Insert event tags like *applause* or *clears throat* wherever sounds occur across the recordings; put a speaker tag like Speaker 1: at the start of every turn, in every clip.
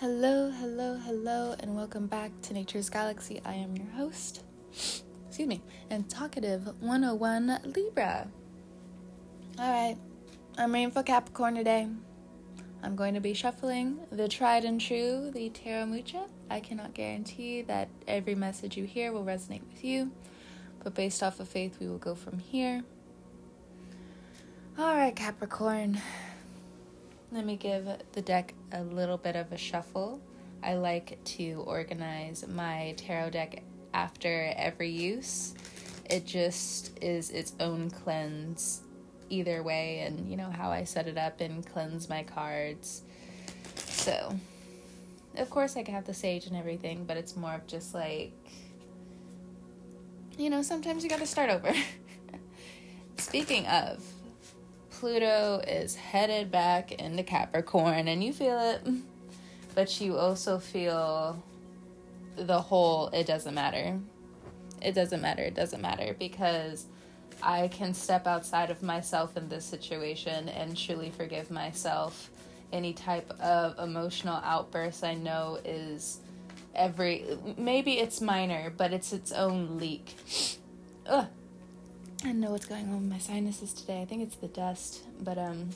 Speaker 1: Hello, hello, hello, and welcome back to Nature's Galaxy. I am your host, excuse me, and talkative 101 Libra. All right, I'm reading for Capricorn today. I'm going to be shuffling the tried and true, the Tarot Mucha. I cannot guarantee that every message you hear will resonate with you, but based off of faith, we will go from here. All right, Capricorn. Let me give the deck a little bit of a shuffle. I like to organize my tarot deck after every use. It just is its own cleanse either way, and you know how I set it up and cleanse my cards. So, of course, I have the sage and everything, but it's more of just like, you know, sometimes you gotta start over. *laughs* Speaking of, Pluto is headed back into Capricorn, and you feel it, but you also feel the whole it doesn't matter. It doesn't matter. It doesn't matter because I can step outside of myself in this situation and truly forgive myself. Any type of emotional outburst I know is every maybe it's minor, but it's its own leak. Ugh, I know what's going on with my sinuses today. I think it's the dust, but um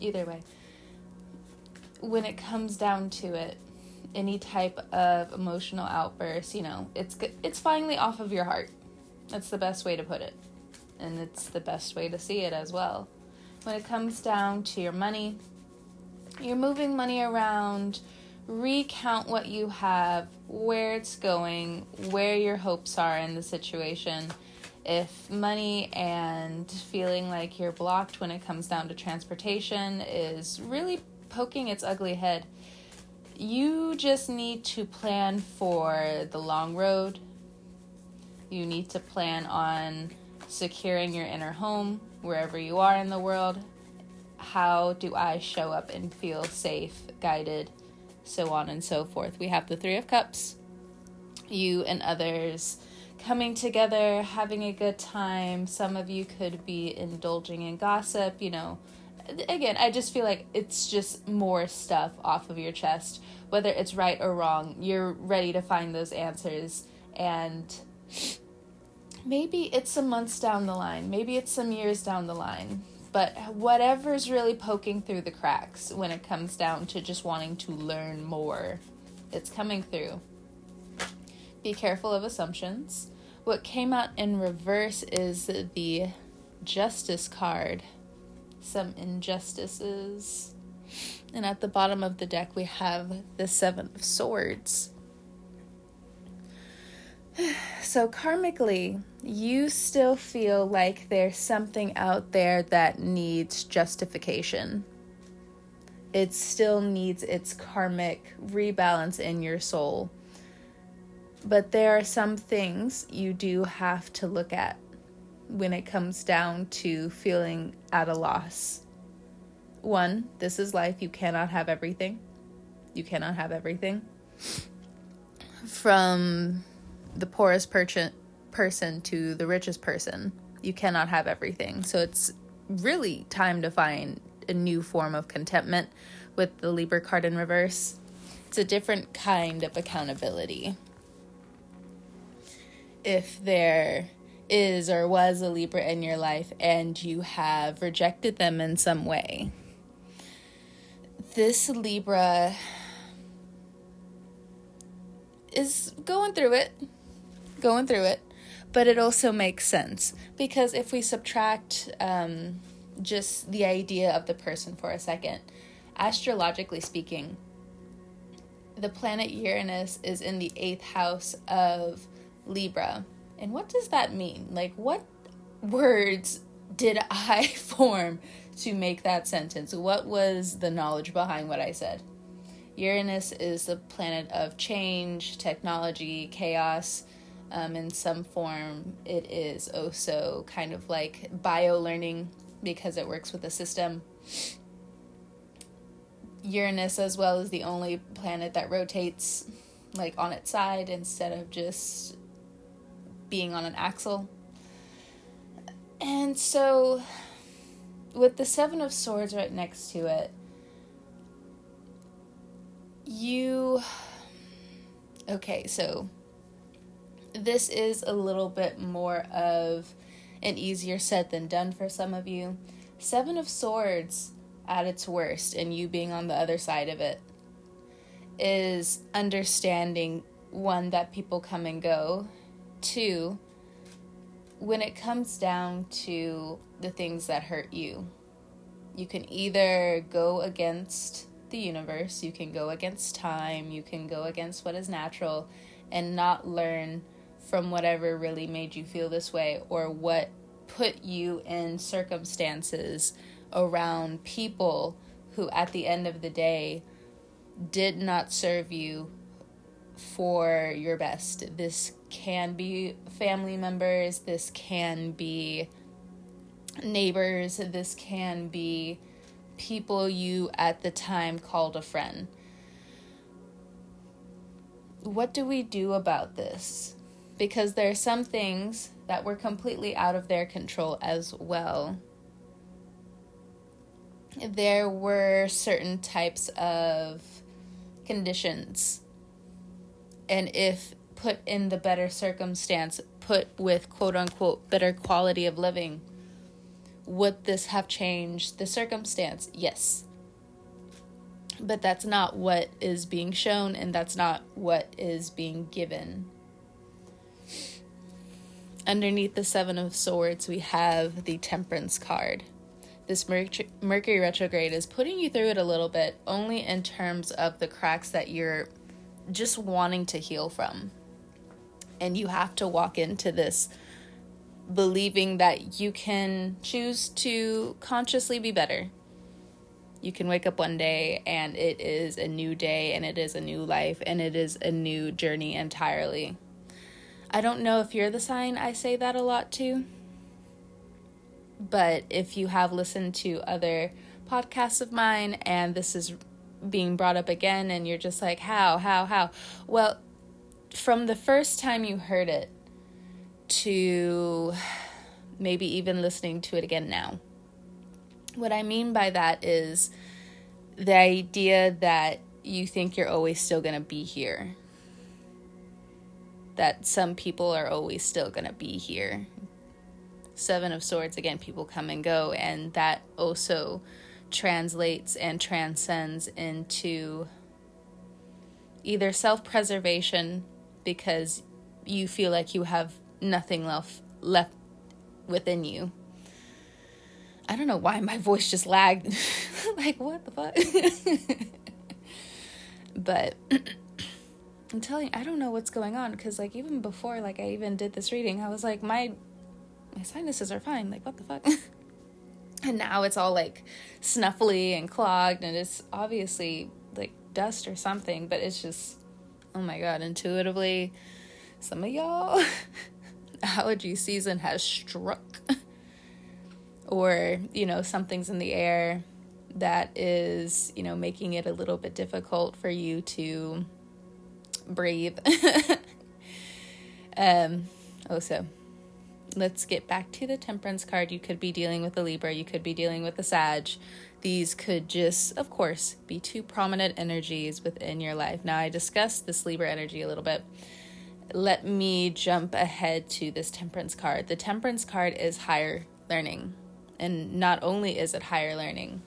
Speaker 1: either way. When it comes down to it, any type of emotional outburst, you know, it's it's finally off of your heart. That's the best way to put it. And it's the best way to see it as well. When it comes down to your money, you're moving money around, recount what you have, where it's going, where your hopes are in the situation if money and feeling like you're blocked when it comes down to transportation is really poking its ugly head, you just need to plan for the long road. You need to plan on securing your inner home wherever you are in the world. How do I show up and feel safe, guided, so on and so forth? We have the Three of Cups. You and others coming together, having a good time. Some of you could be indulging in gossip, you know. Again, I just feel like it's just more stuff off of your chest. Whether it's right or wrong, you're ready to find those answers. And maybe it's some months down the line, maybe it's some years down the line. But whatever's really poking through the cracks when it comes down to just wanting to learn more, it's coming through. Be careful of assumptions. What came out in reverse is the justice card. Some injustices. And at the bottom of the deck, we have the Seven of Swords. *sighs* So, karmically, you still feel like there's something out there that needs justification. It still needs its karmic rebalance in your soul. But there are some things you do have to look at when it comes down to feeling at a loss. One, this is life. You cannot have everything. You cannot have everything. From the poorest per- person to the richest person, you cannot have everything. So it's really time to find a new form of contentment with the Libra card in reverse. It's a different kind of accountability if there is or was a Libra in your life and you have rejected them in some way. This Libra is going through it, going through it, but it also makes sense because if we subtract um, just the idea of the person for a second, astrologically speaking, the planet Uranus is in the eighth house of Libra. And what does that mean? Like, what words did I *laughs* form to make that sentence? What was the knowledge behind what I said? Uranus is the planet of change, technology, chaos. Um, in some form, it is also kind of like bio learning because it works with the system. Uranus, as well, is the only planet that rotates like on its side instead of just being on an axle. And so, with the Seven of Swords right next to it, you. Okay, so this is a little bit more of an easier said than done for some of you. Seven of Swords at its worst, and you being on the other side of it, is understanding one, that people come and go, two, when it comes down to the things that hurt you, you can either go against the universe, you can go against time, you can go against what is natural and not learn from whatever really made you feel this way or what put you in circumstances around people who, at the end of the day, did not serve you for your best. This can be family members, this can be neighbors, this can be people you at the time called a friend. What do we do about this? Because there are some things that were completely out of their control as well. There were certain types of conditions. And if put in the better circumstance, put with quote unquote better quality of living, would this have changed the circumstance? Yes. But that's not what is being shown, and that's not what is being given. Underneath the Seven of Swords, we have the Temperance card. This Mercury retrograde is putting you through it a little bit, only in terms of the cracks that you're just wanting to heal from. And you have to walk into this believing that you can choose to consciously be better. You can wake up one day and it is a new day and it is a new life and it is a new journey entirely. I don't know if you're the sign I say that a lot to, but if you have listened to other podcasts of mine and this is being brought up again and you're just like, how, how, how? Well, from the first time you heard it to maybe even listening to it again now. What I mean by that is the idea that you think you're always still going to be here that some people are always still going to be here. Seven of Swords, again, people come and go, and that also translates and transcends into either self preservation because you feel like you have nothing left left within you. I don't know why my voice just lagged. *laughs* like what the fuck? *laughs* but *clears throat* I'm telling you, I don't know what's going on because like even before like I even did this reading, I was like my my sinuses are fine. Like what the fuck? *laughs* and now it's all like snuffly and clogged and it's obviously like dust or something, but it's just oh my god, intuitively some of y'all *laughs* allergy season has struck. *laughs* or, you know, something's in the air that is, you know, making it a little bit difficult for you to breathe. *laughs* um, also, let's get back to the temperance card. You could be dealing with a Libra, you could be dealing with a Sag. These could just, of course, be two prominent energies within your life. Now, I discussed this Libra energy a little bit. Let me jump ahead to this temperance card. The temperance card is higher learning. And not only is it higher learning,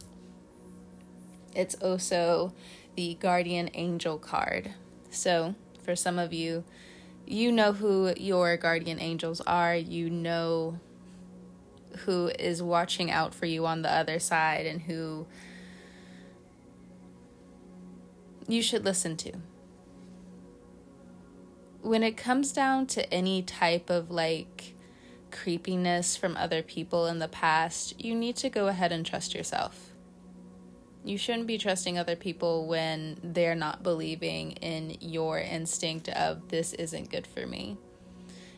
Speaker 1: it's also the guardian angel card. So, for some of you, you know who your guardian angels are. You know who is watching out for you on the other side and who you should listen to. When it comes down to any type of like creepiness from other people in the past, you need to go ahead and trust yourself you shouldn't be trusting other people when they're not believing in your instinct of this isn't good for me.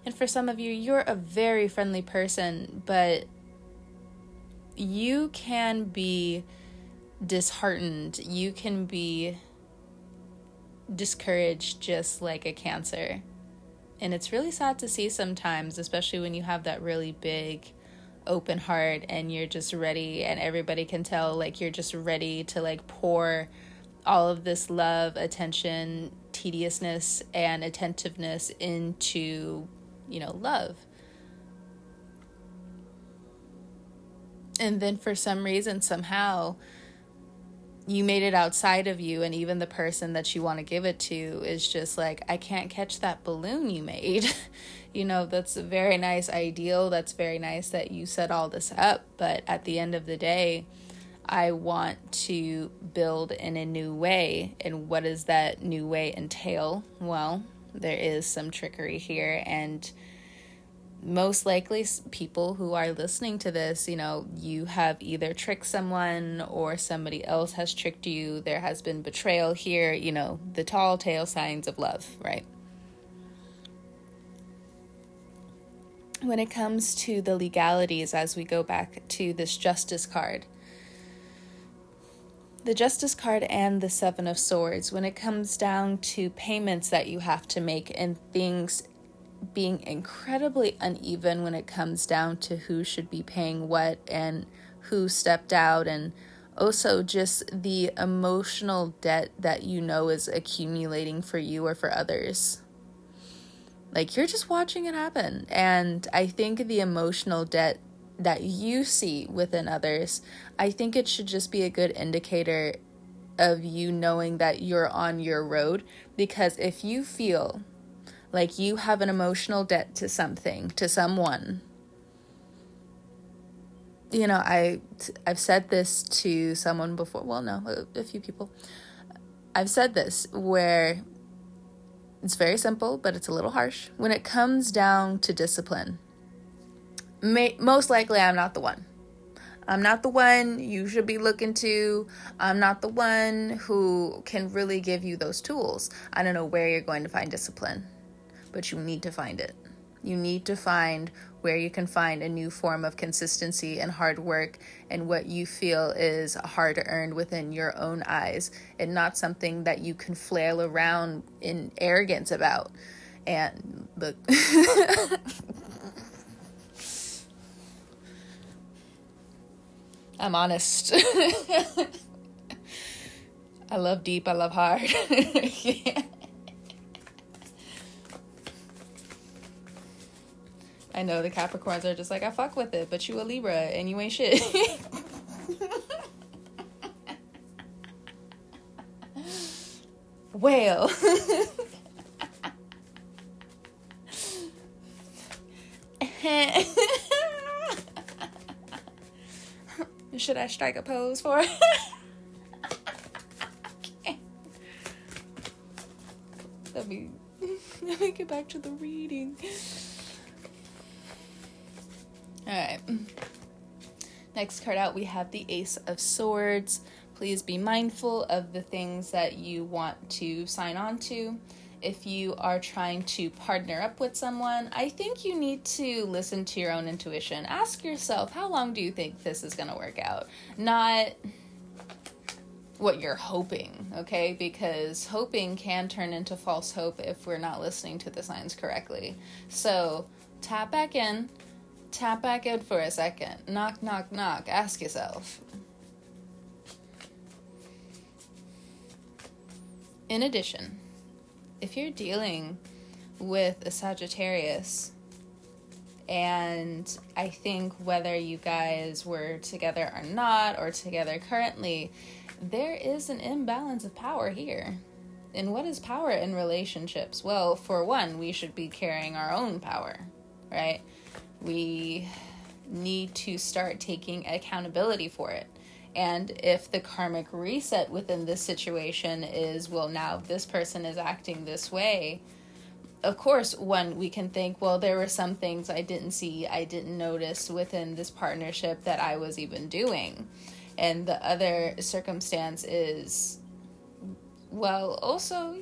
Speaker 1: And for some of you, you're a very friendly person, but you can be disheartened. You can be discouraged just like a cancer. And it's really sad to see sometimes, especially when you have that really big open heart and you're just ready and everybody can tell like you're just ready to like pour all of this love, attention, tediousness, and attentiveness into, you know, love. And then for some reason, somehow, you made it outside of you, and even the person that you want to give it to is just like, I can't catch that balloon you made. *laughs* you know, that's a very nice ideal. That's very nice that you set all this up. But at the end of the day, I want to build in a new way. And what does that new way entail? Well, there is some trickery here. And most likely, people who are listening to this, you know, you have either tricked someone or somebody else has tricked you. There has been betrayal here, you know, the tall tale signs of love, right? When it comes to the legalities, as we go back to this justice card, the Justice card and the Seven of Swords, when it comes down to payments that you have to make and things being incredibly uneven when it comes down to who should be paying what and who stepped out, and also just the emotional debt that you know is accumulating for you or for others. Like you're just watching it happen. And I think the emotional debt that you see within others, I think it should just be a good indicator of you knowing that you're on your road. Because if you feel like you have an emotional debt to something, to someone, you know, I I've said this to someone before. Well, no, a, a few people. I've said this where it's very simple, but it's a little harsh. When it comes down to discipline, may, most likely I'm not the one. I'm not the one you should be looking to. I'm not the one who can really give you those tools. I don't know where you're going to find discipline, but you need to find it. You need to find where you can find a new form of consistency and hard work and what you feel is hard earned within your own eyes and not something that you can flail around in arrogance about. And look. *laughs* I'm honest. *laughs* I love deep, I love hard. *laughs* yeah. I know the Capricorns are just like, I fuck with it, but you a Libra and you ain't shit. *laughs* well. *laughs* Should I strike a pose for it? *laughs* Let me let me get back to the reading. Alright. Next card out we have the Ace of Swords. Please be mindful of the things that you want to sign on to if you are trying to partner up with someone, I think you need to listen to your own intuition. Ask yourself, how long do you think this is going to work out? Not what you're hoping, okay? Because hoping can turn into false hope if we're not listening to the signs correctly. So, tap back in, tap back in for a second. Knock, knock, knock. Ask yourself. In addition, if you're dealing with a Sagittarius, and I think whether you guys were together or not, or together currently, there is an imbalance of power here. And what is power in relationships? Well, for one, we should be carrying our own power, right? We need to start taking accountability for it. And if the karmic reset within this situation is, well, now this person is acting this way, of course, one, we can think, well, there were some things I didn't see, I didn't notice within this partnership that I was even doing. And the other circumstance is, well, also,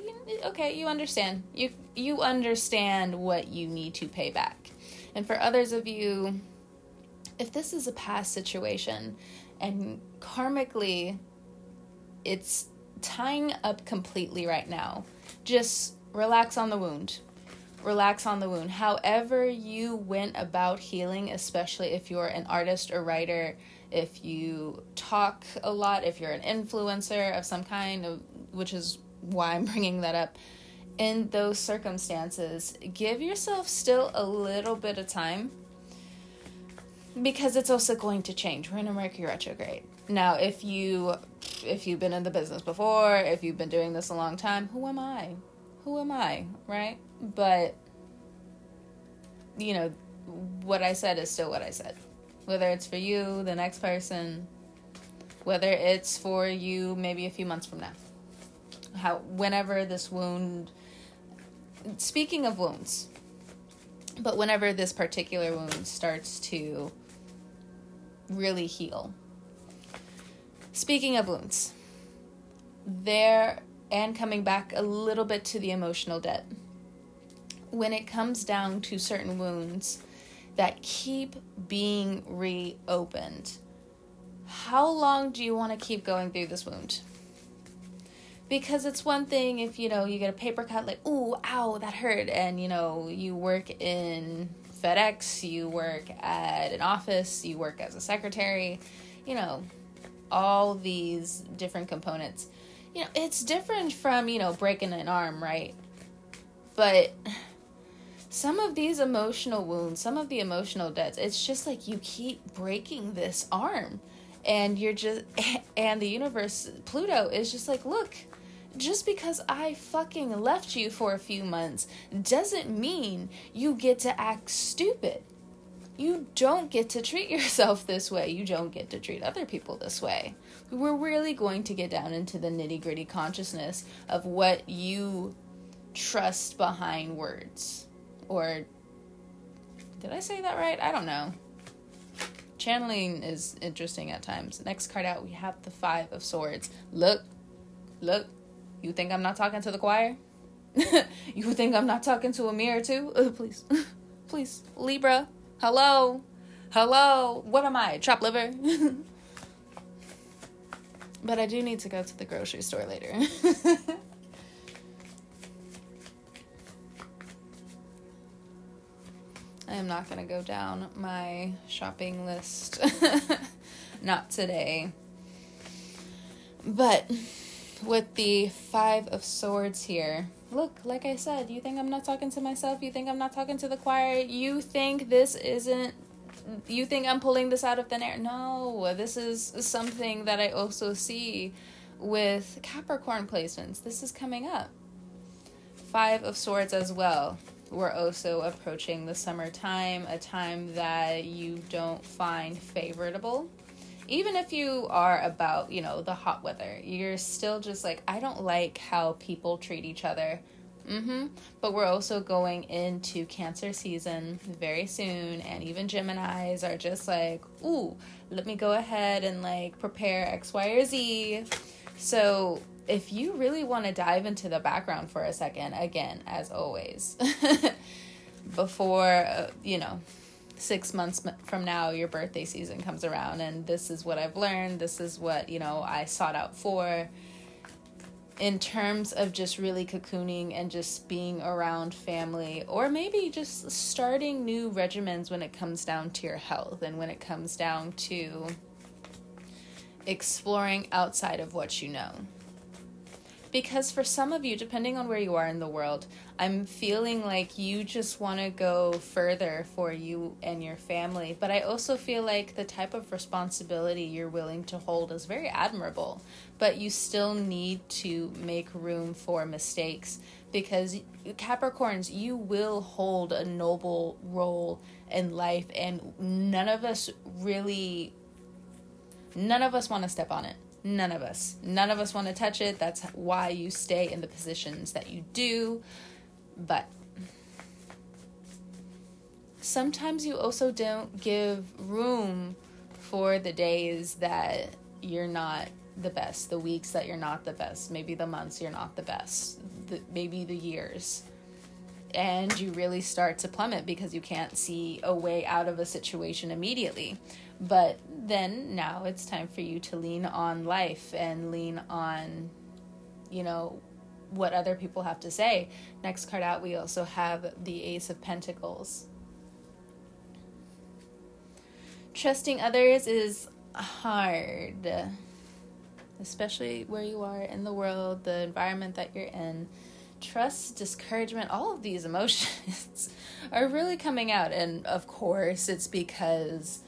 Speaker 1: okay, you understand. You you understand what you need to pay back. And for others of you, if this is a past situation, and karmically it's tying up completely right now. Just relax on the wound. Relax on the wound. However, you went about healing, especially if you're an artist or writer, if you talk a lot, if you're an influencer of some kind which is why I'm bringing that up. In those circumstances, give yourself still a little bit of time because it's also going to change. We're in a Mercury retrograde. Now, if you if you've been in the business before, if you've been doing this a long time, who am I? Who am I, right? But you know, what I said is still what I said. Whether it's for you, the next person, whether it's for you maybe a few months from now. How whenever this wound speaking of wounds, but whenever this particular wound starts to really heal. Speaking of wounds, there and coming back a little bit to the emotional debt. When it comes down to certain wounds that keep being reopened, how long do you want to keep going through this wound? Because it's one thing if you know you get a paper cut, like, ooh, ow, that hurt, and you know, you work in FedEx, you work at an office, you work as a secretary, you know, all these different components. You know, it's different from, you know, breaking an arm, right? But some of these emotional wounds, some of the emotional debts, it's just like you keep breaking this arm. And you're just, *laughs* and the universe, Pluto is just like, look, just because I fucking left you for a few months doesn't mean you get to act stupid. You don't get to treat *laughs* yourself this way. You don't get to treat other people this way. We're really going to get down into the nitty gritty consciousness of what you trust behind words. Or, did I say that right? I don't know. Channeling is interesting at times. Next card out, we have the Five of Swords. Look, look, you think I'm not talking to the choir? *laughs* you think I'm not talking to a mirror too? Uh, please, *laughs* please, Libra. Hello, hello. What am I? Chop liver. *laughs* but I do need to go to the grocery store later. I am not going to go down my shopping list. not today. But with the Five of Swords here. Look, like I said, you think I'm not talking to myself? You think I'm not talking to the choir? You think this isn't. You think I'm pulling this out of thin air? No, this is something that I also see with Capricorn placements. This is coming up. Five of Swords as well. We're also approaching the summertime, a time that you don't find favorable even if you are about, you know, the hot weather, you're still just like, I don't like how people treat each other. Mm-hmm. But we're also going into Cancer season very soon, and even Geminis are just like, ooh, let me go ahead and like prepare X, Y, or Z. So if you really want to dive into the background for a second, again, as always, *laughs* before, uh, you know, six months from now your birthday season comes around and this is what i've learned this is what you know i sought out for. In terms of just really cocooning and just being around family or maybe just starting new regimens when it comes down to your health and when it comes down to exploring outside of what you know because for some of you, depending on where you are in the world, I'm feeling like you just want to go further for you and your family. But I also feel like the type of responsibility you're willing to hold is very admirable. But you still need to make room for mistakes because Capricorns, you will hold a noble role in life, and none of us really, none of us want to step on it. None of us. None of us want to touch it. That's why you stay in the positions that you do. But sometimes you also don't give room for the days that you're not the best, the weeks that you're not the best, maybe the months you're not the best, the, maybe the years. And you really start to plummet because you can't see a way out of a situation immediately. But then now it's time for you to lean on life and lean on, you know, what other people have to say. Next card out, we also have the Ace of Pentacles. Trusting others is hard. especially where you are in the world, the environment that you're in, trust, discouragement, all of these *laughs* emotions are really coming out. And of course, it's because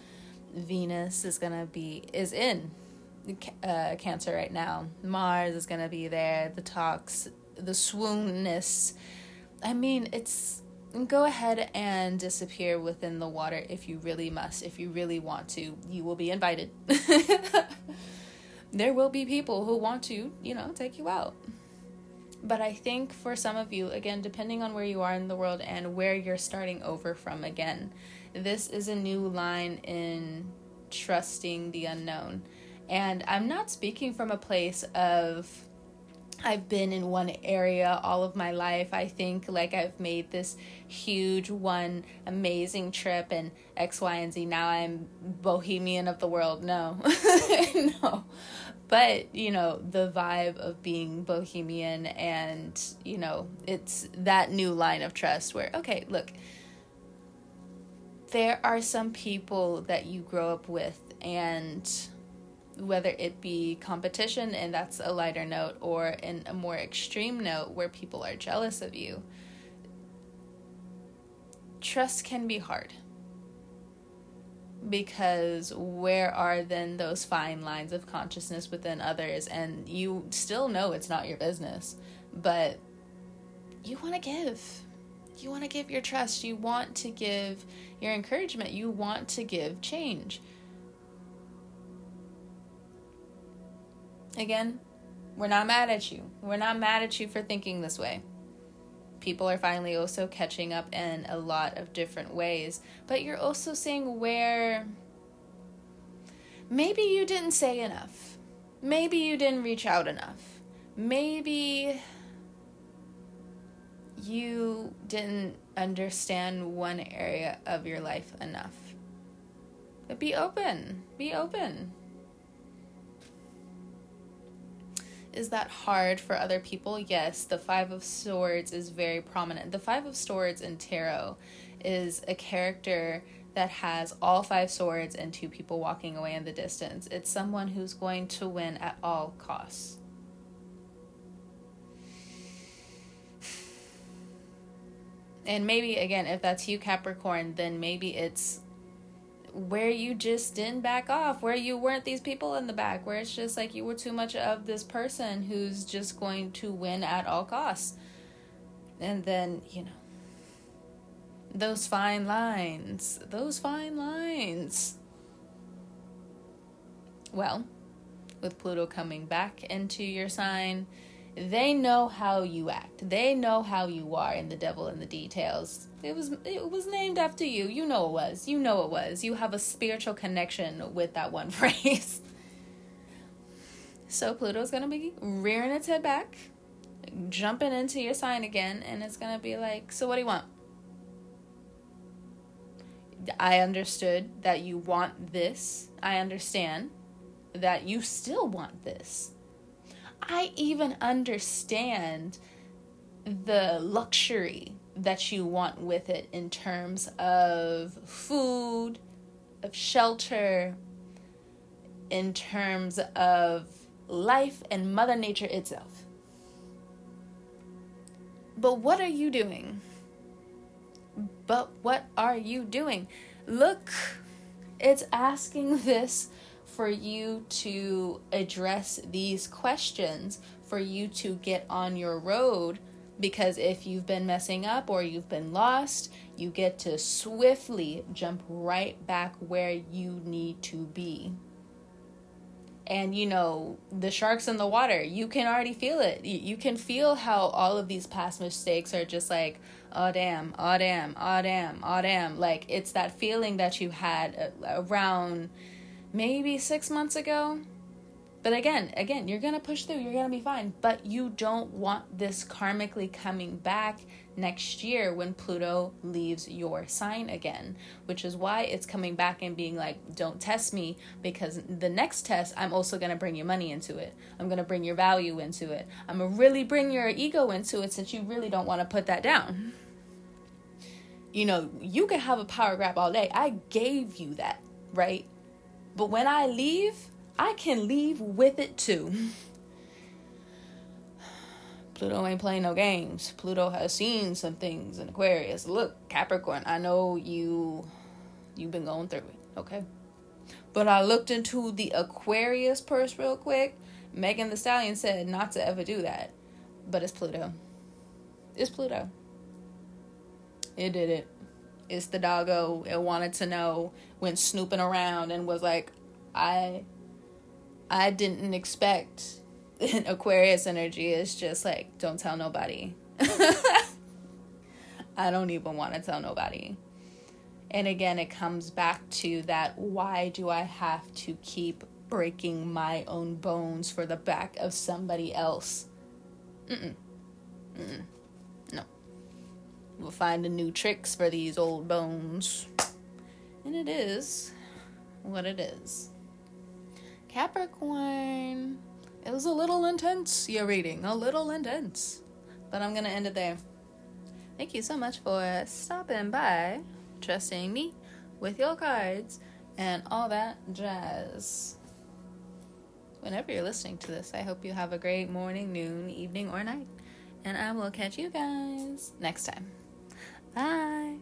Speaker 1: Venus is to be, is in uh, Cancer right now. Mars is to be there. The talks, the swoonness. I mean, it's go ahead and disappear within the water if you really must. If you really want to, you will be invited. *laughs* there will be people who want to, you know, take you out. But I think for some of you, again, depending on where you are in the world and where you're starting over from again, this is a new line in trusting the unknown. And I'm not speaking from a place of I've been in one area all of my life. I think like I've made this huge one amazing trip and X, Y, and Z. Now I'm bohemian of the world. No, *laughs* no. But, you know, the vibe of being bohemian and, you know, it's that new line of trust where, okay, look, there are some people that you grow up with and whether it be competition and that's a lighter note or in a more extreme note where people are jealous of you trust can be hard because where are then those fine lines of consciousness within others? And you still know it's not your business but you want to give. You want to give your trust. You want to give your encouragement. You want to give change. Again, we're not mad at you. We're not mad at you for thinking this way. People are finally also catching up in a lot of different ways, but you're also seeing where maybe you didn't say enough. Maybe you didn't reach out enough. Maybe you didn't understand one area of your life enough. But be open. Be open. Is that hard for other people? Yes, the Five of Swords is very prominent. The Five of Swords in tarot is a character that has all five swords and two people walking away in the distance. It's someone who's going to win at all costs. And maybe, again, if that's you, Capricorn, then maybe it's where you just didn't back off, where you weren't these people in the back, where it's just like you were too much of this person who's just going to win at all costs. And then, you know, those fine lines, those fine lines. Well, with Pluto coming back into your sign, they know how you act. They know how you are in the devil in the details. It was it was named after you. You know it was. You know it was. You have a spiritual connection with that one *laughs* phrase. so Pluto's going to be rearing its head back, jumping into your sign again and it's going to be like, "So what do you want?" I understood that you want this. I understand that you still want this I even understand the luxury that you want with it in terms of food, of shelter, in terms of life and Mother Nature itself. But what are you doing? But what are you doing? Look, it's asking this for you to address these questions, for you to get on your road. Because if you've been messing up or you've been lost, you get to swiftly jump right back where you need to be. And you know, the sharks in the water, you can already feel it. You can feel how all of these past mistakes are just like, oh damn, oh damn, oh damn, oh damn. Like it's that feeling that you had uh, around maybe six months ago. But again, again, you're gonna push through, you're gonna be fine. But you don't want this karmically coming back next year when Pluto leaves your sign again, which is why it's coming back and being like, don't test me because the next test, I'm also gonna bring your money into it. I'm gonna bring your value into it. I'm gonna really bring your ego into it since you really don't wanna put that down. You know, you can have a power grab all day. I gave you that, right? But when I leave, I can leave with it too. Pluto ain't playing no games. Pluto has seen some things in Aquarius. Look, Capricorn, I know you you've been going through it, okay? But I looked into the Aquarius purse real quick. Megan Thee Stallion said not to ever do that. But it's Pluto. It's Pluto. It did it. It's the doggo. It wanted to know, went snooping around and was like, I I didn't expect Aquarius energy is just like, don't tell nobody. *laughs* I don't even want to tell nobody. And again, it comes back to that why do I have to keep breaking my own bones for the back of somebody else? Mm-mm. Mm-mm. No. We'll find new tricks for these old bones. And it is what it is. Capricorn. It was a little intense, your reading. A little intense. But I'm going to end it there. Thank you so much for stopping by, trusting me with your cards, and all that jazz. Whenever you're listening to this, I hope you have a great morning, noon, evening, or night. And I will catch you guys next time. Bye.